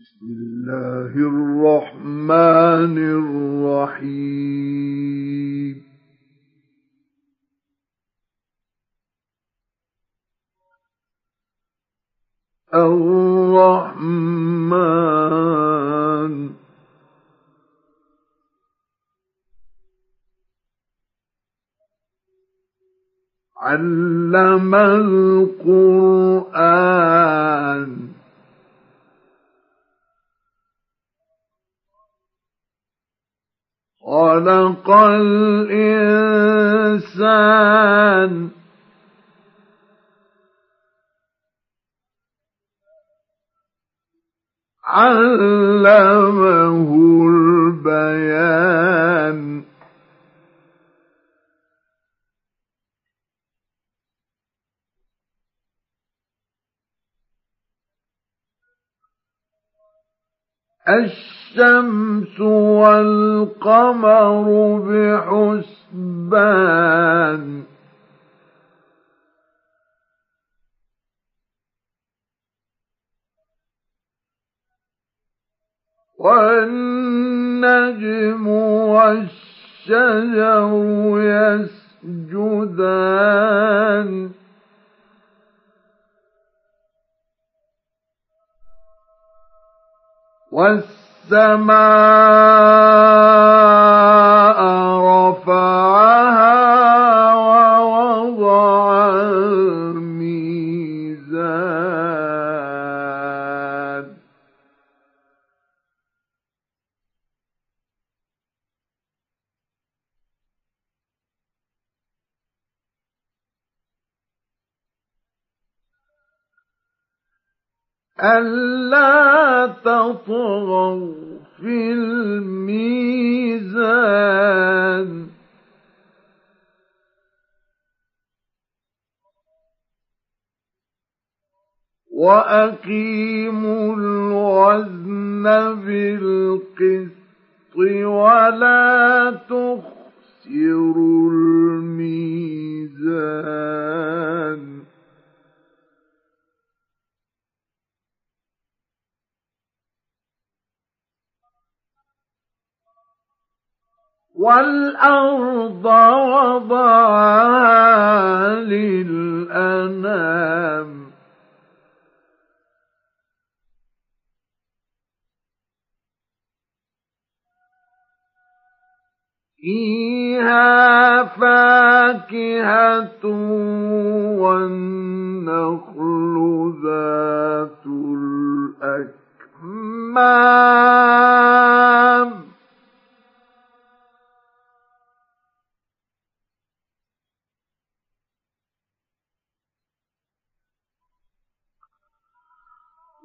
بسم الله الرحمن الرحيم. الرحمن. علم القرآن. خلق الإنسان. علمه البيان. الشمس والقمر بحسبان. والنجم والشجر يسجدان. والسماء رفعها ألا تطغوا في الميزان وأقيموا الوزن بالقسط ولا تخسروا الميزان والأرض وضعها للأنام. فيها فاكهة والنخل ذات الأكمام.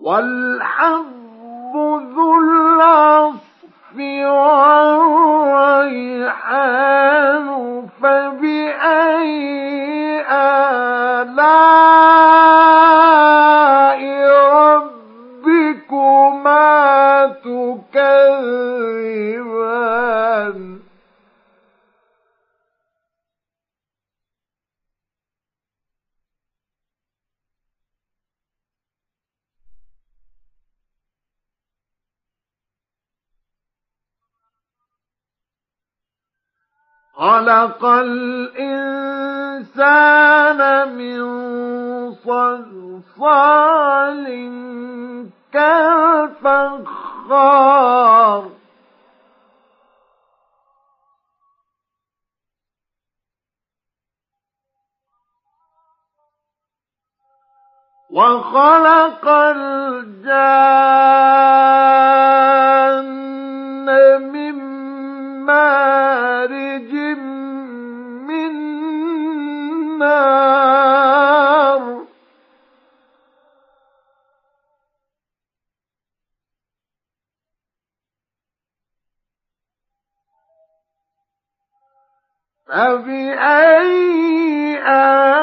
والحب ذو العصف والريحان فبأي آلاء خلق الإنسان من صلصال كالفخار. وخلق الجان من مارج نار فبأي آلاء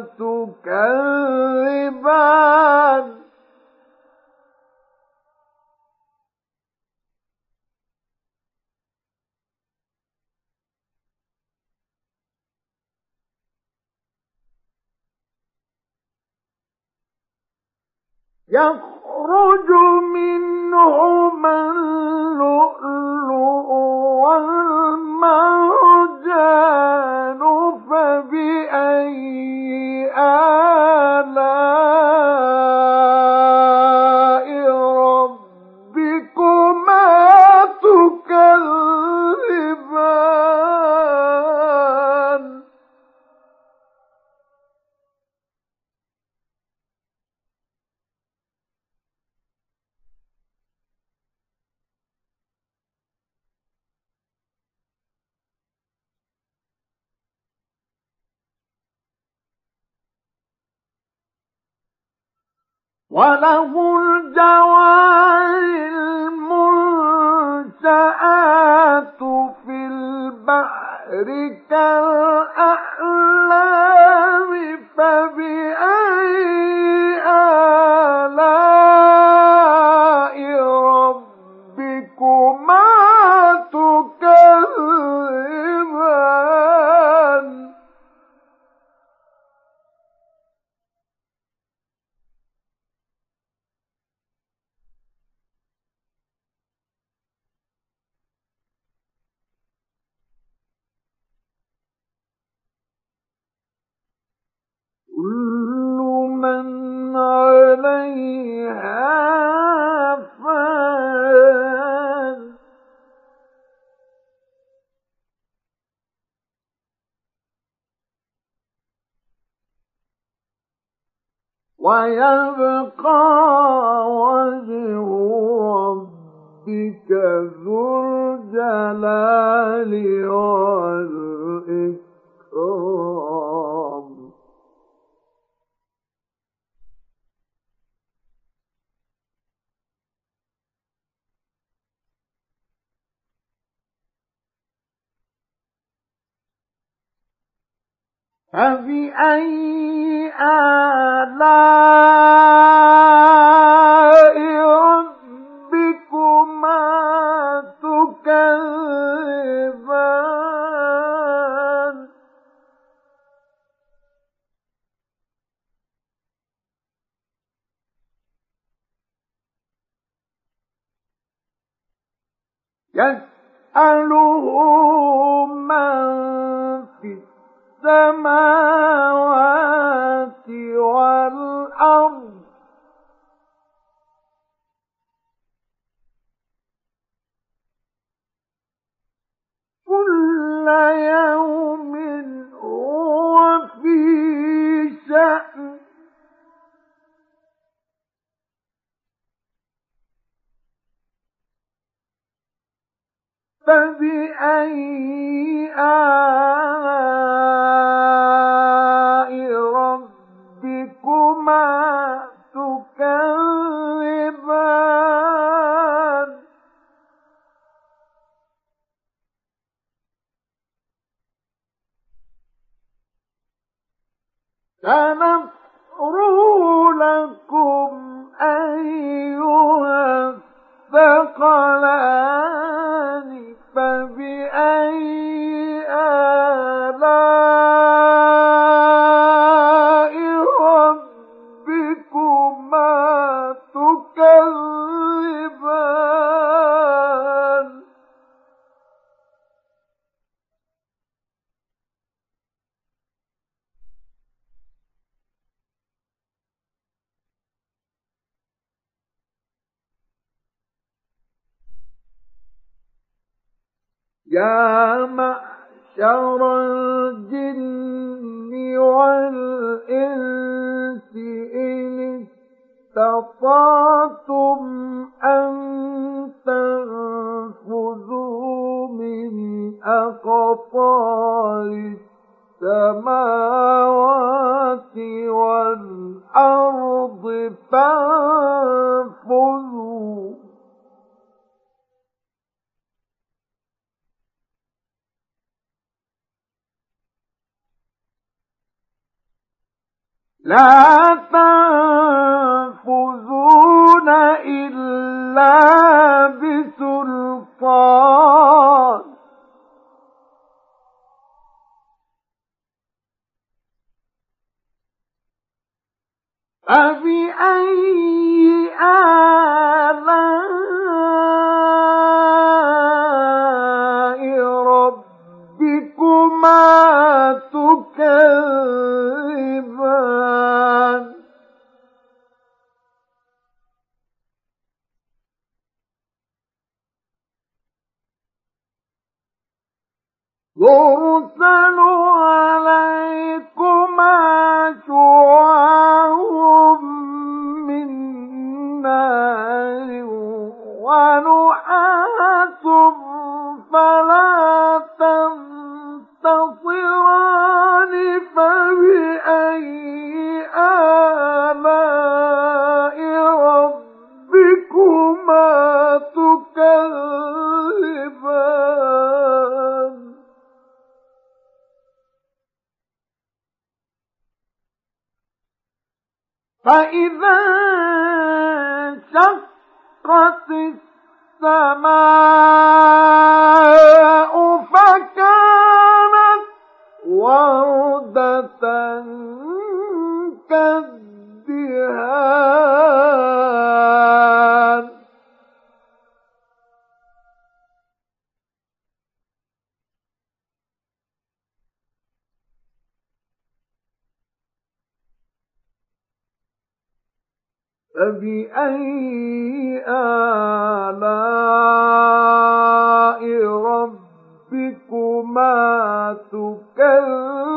تكذبان. يخرج منهما اللؤلؤ وله الجوار المنشآت في البحر كالأعلام ويبقى وجه ربك ذو الجلال والإكرام. فبأي آلاء ربكما تكذبان؟ يسأله من في السماوات والأرض. كل يوم هو في شأن فبأي آلاء ربكما الجن والإنس إن استطعتم فإذا انشقت السماء فكانت وردة كالدهان. فبأي آلاء ربكما تكذبان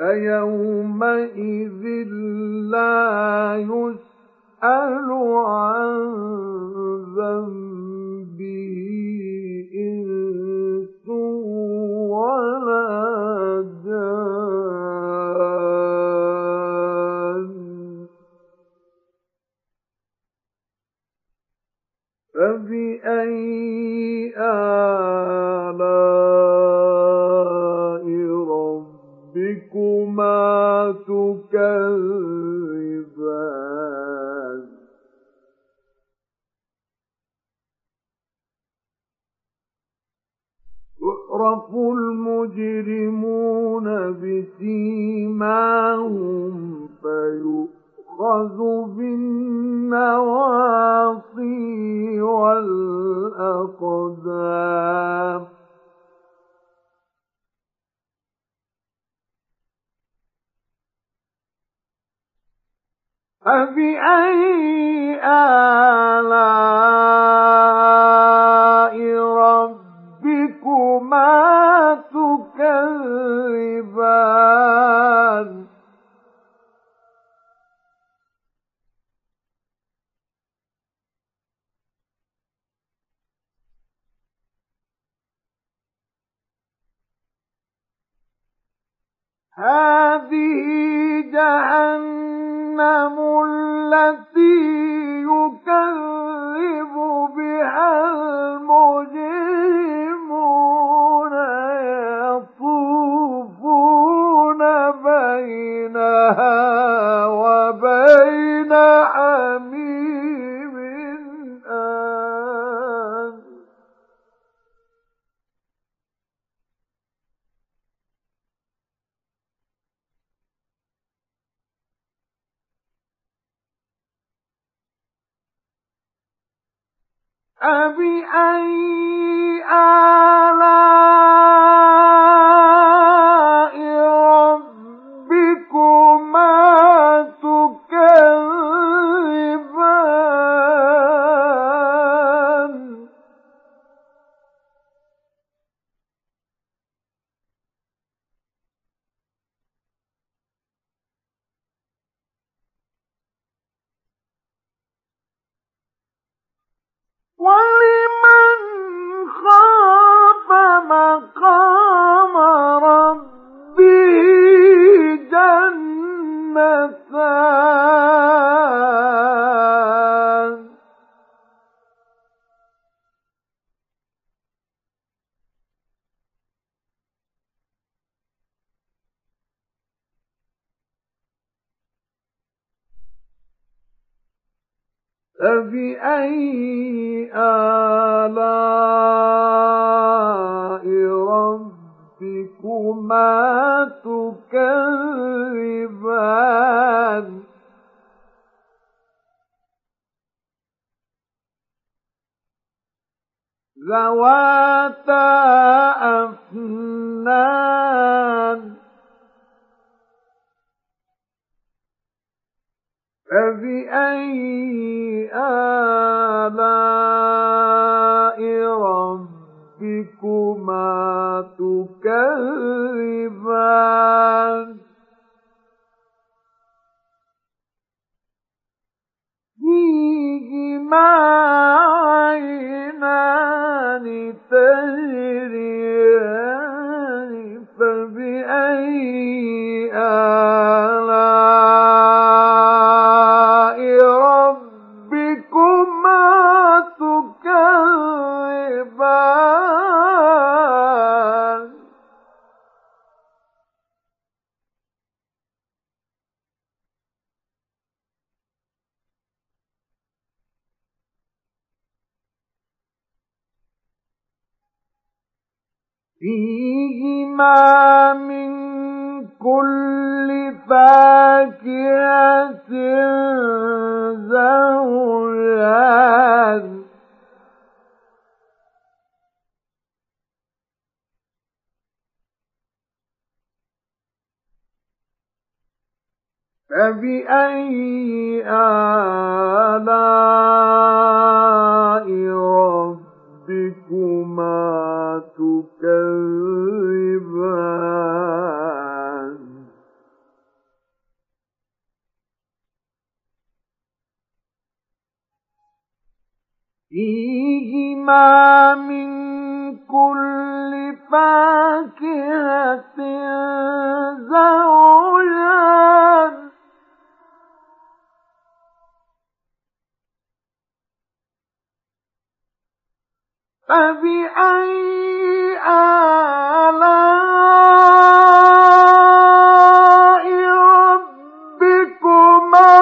فيومئذ لا يسأل عن ذنبه فبأي آلاء ربكما تكذبان. يعرف المجرمون بسيماهم فيؤخذ بالنواصي والأقدام. فبأي آلاء هذه جهنم التي يكذب بها المجرمون. فبأي آلاء مقام ربي جنتان. فبأي آلام ربكما تكذبان ذواتا أفنان فبأي آلاء فيهما من كل فاكهة زوجان. فبأي آلاء ربكما تكذبان. فيهما من كل فاكهة زوجان. فبأي آلاء ربكما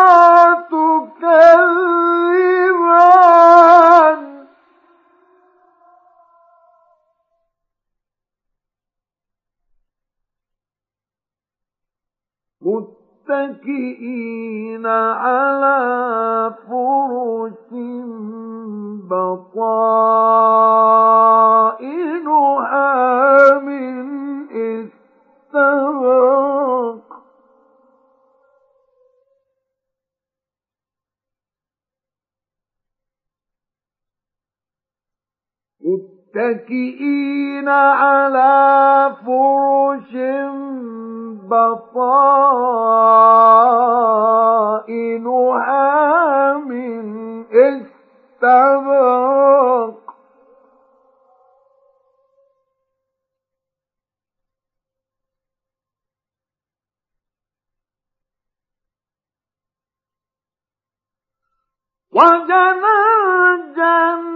تكذبان؟ متكئين على بطائنها من استبرق. وجنى الجنتين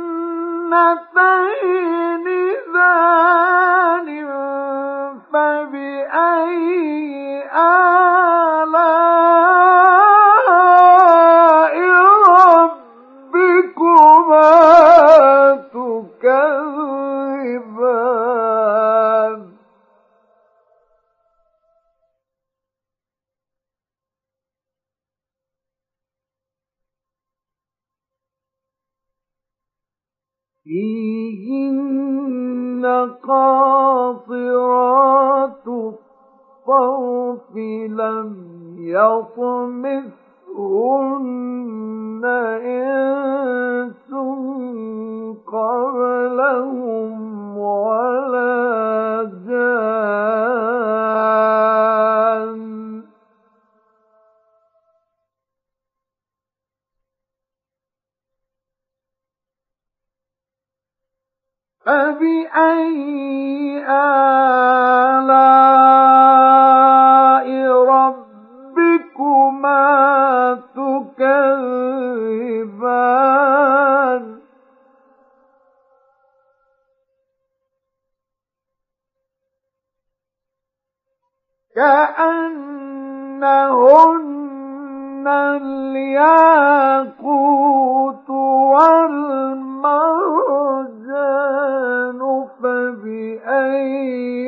ذان فبأي آلاء ربكما تكذبان؟ فيهن قاصرات الطرف لم يطمثهن إنس قبلهم ولا جان. فبأي آلاء كأنهن الياقوت والمرجان فبأي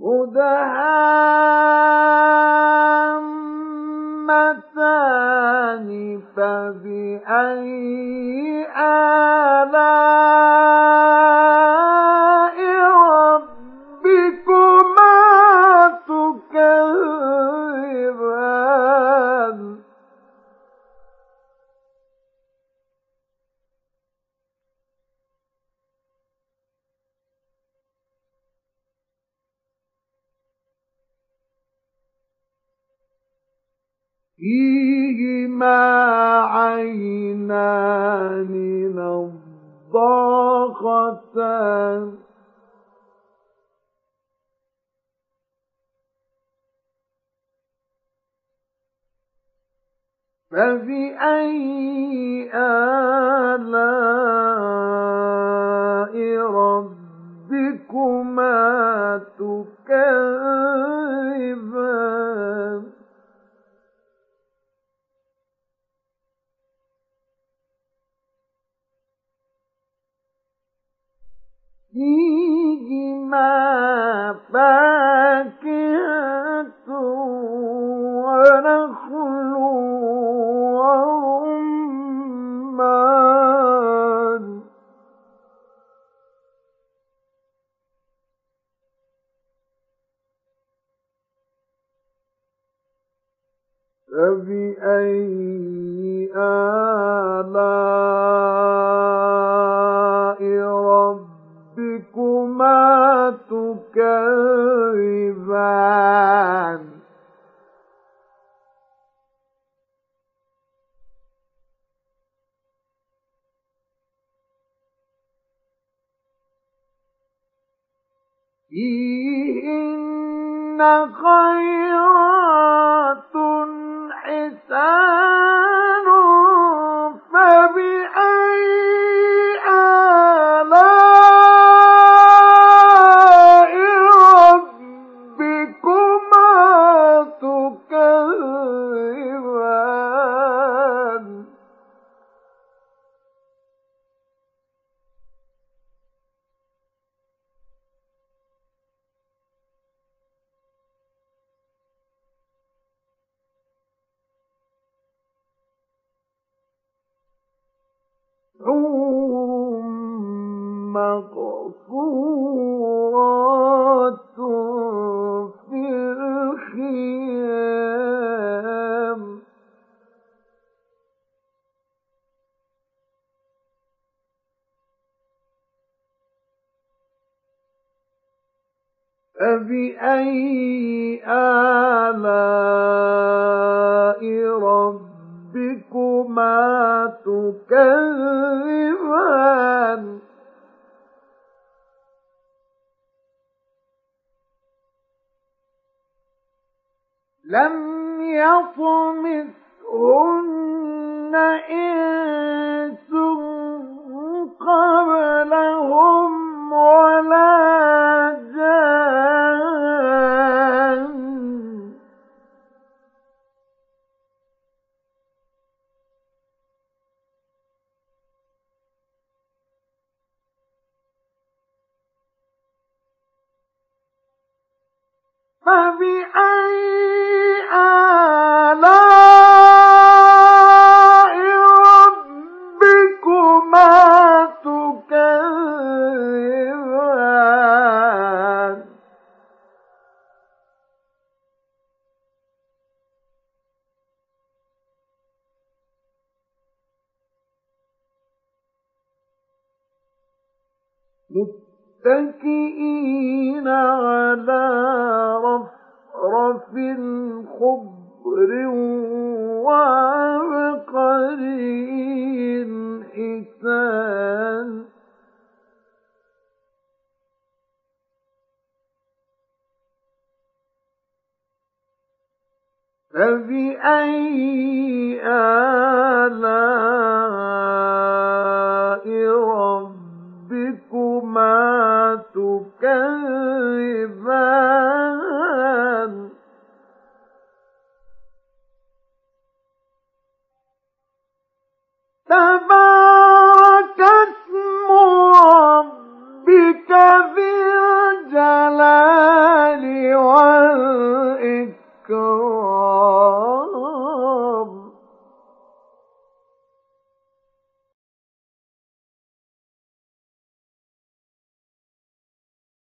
مدهامتان فبأي آلاء ربكما تكذبان فيهما فاكهة فبأي آلاء ربكما تكذبان؟ فيهن خيرات حسان فبأي حور يطمثهن إنس قبلهم ولا جان فبأي فبأي آلاء ربكما تكذبان؟ تبارك